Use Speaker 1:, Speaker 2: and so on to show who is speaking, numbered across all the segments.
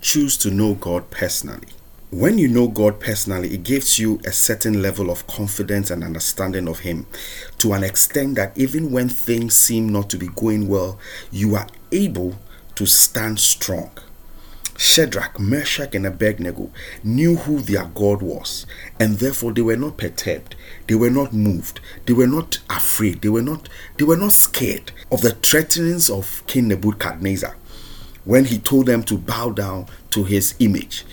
Speaker 1: choose to know God personally. When you know God personally, it gives you a certain level of confidence and understanding of Him to an extent that even when things seem not to be going well, you are able to stand strong. Shadrach, Meshach, and Abednego knew who their God was, and therefore they were not perturbed, they were not moved, they were not afraid, they were not they were not scared of the threatenings of King Nebuchadnezzar when he told them to bow down to his image.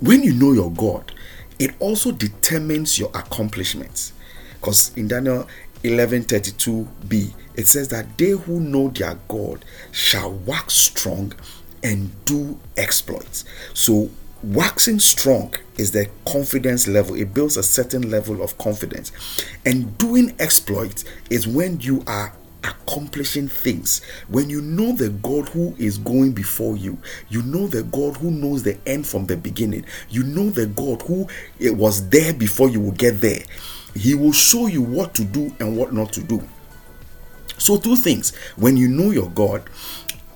Speaker 1: When you know your God, it also determines your accomplishments. Because in Daniel 11:32b, it says that they who know their God shall wax strong and do exploits. So, waxing strong is the confidence level, it builds a certain level of confidence. And doing exploits is when you are accomplishing things. When you know the God who is going before you, you know the God who knows the end from the beginning, you know the God who it was there before you will get there. He will show you what to do and what not to do. So, two things when you know your God,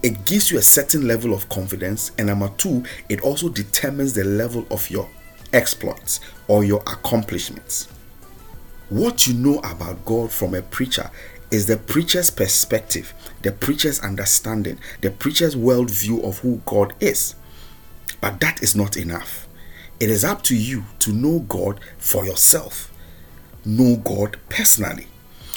Speaker 1: it gives you a certain level of confidence, and number two, it also determines the level of your exploits or your accomplishments. What you know about God from a preacher is the preacher's perspective, the preacher's understanding, the preacher's worldview of who God is. But that is not enough. It is up to you to know God for yourself, know God personally,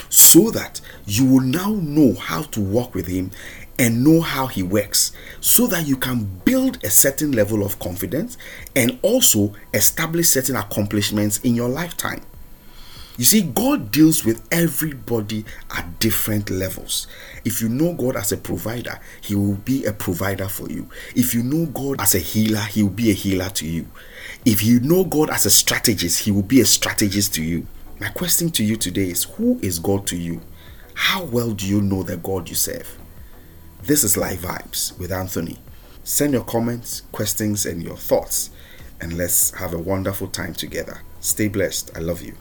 Speaker 1: so that you will now know how to walk with Him and know how he works so that you can build a certain level of confidence and also establish certain accomplishments in your lifetime. You see, God deals with everybody at different levels. If you know God as a provider, He will be a provider for you. If you know God as a healer, He will be a healer to you. If you know God as a strategist, He will be a strategist to you. My question to you today is Who is God to you? How well do you know the God you serve? This is Live Vibes with Anthony. Send your comments, questions, and your thoughts, and let's have a wonderful time together. Stay blessed. I love you.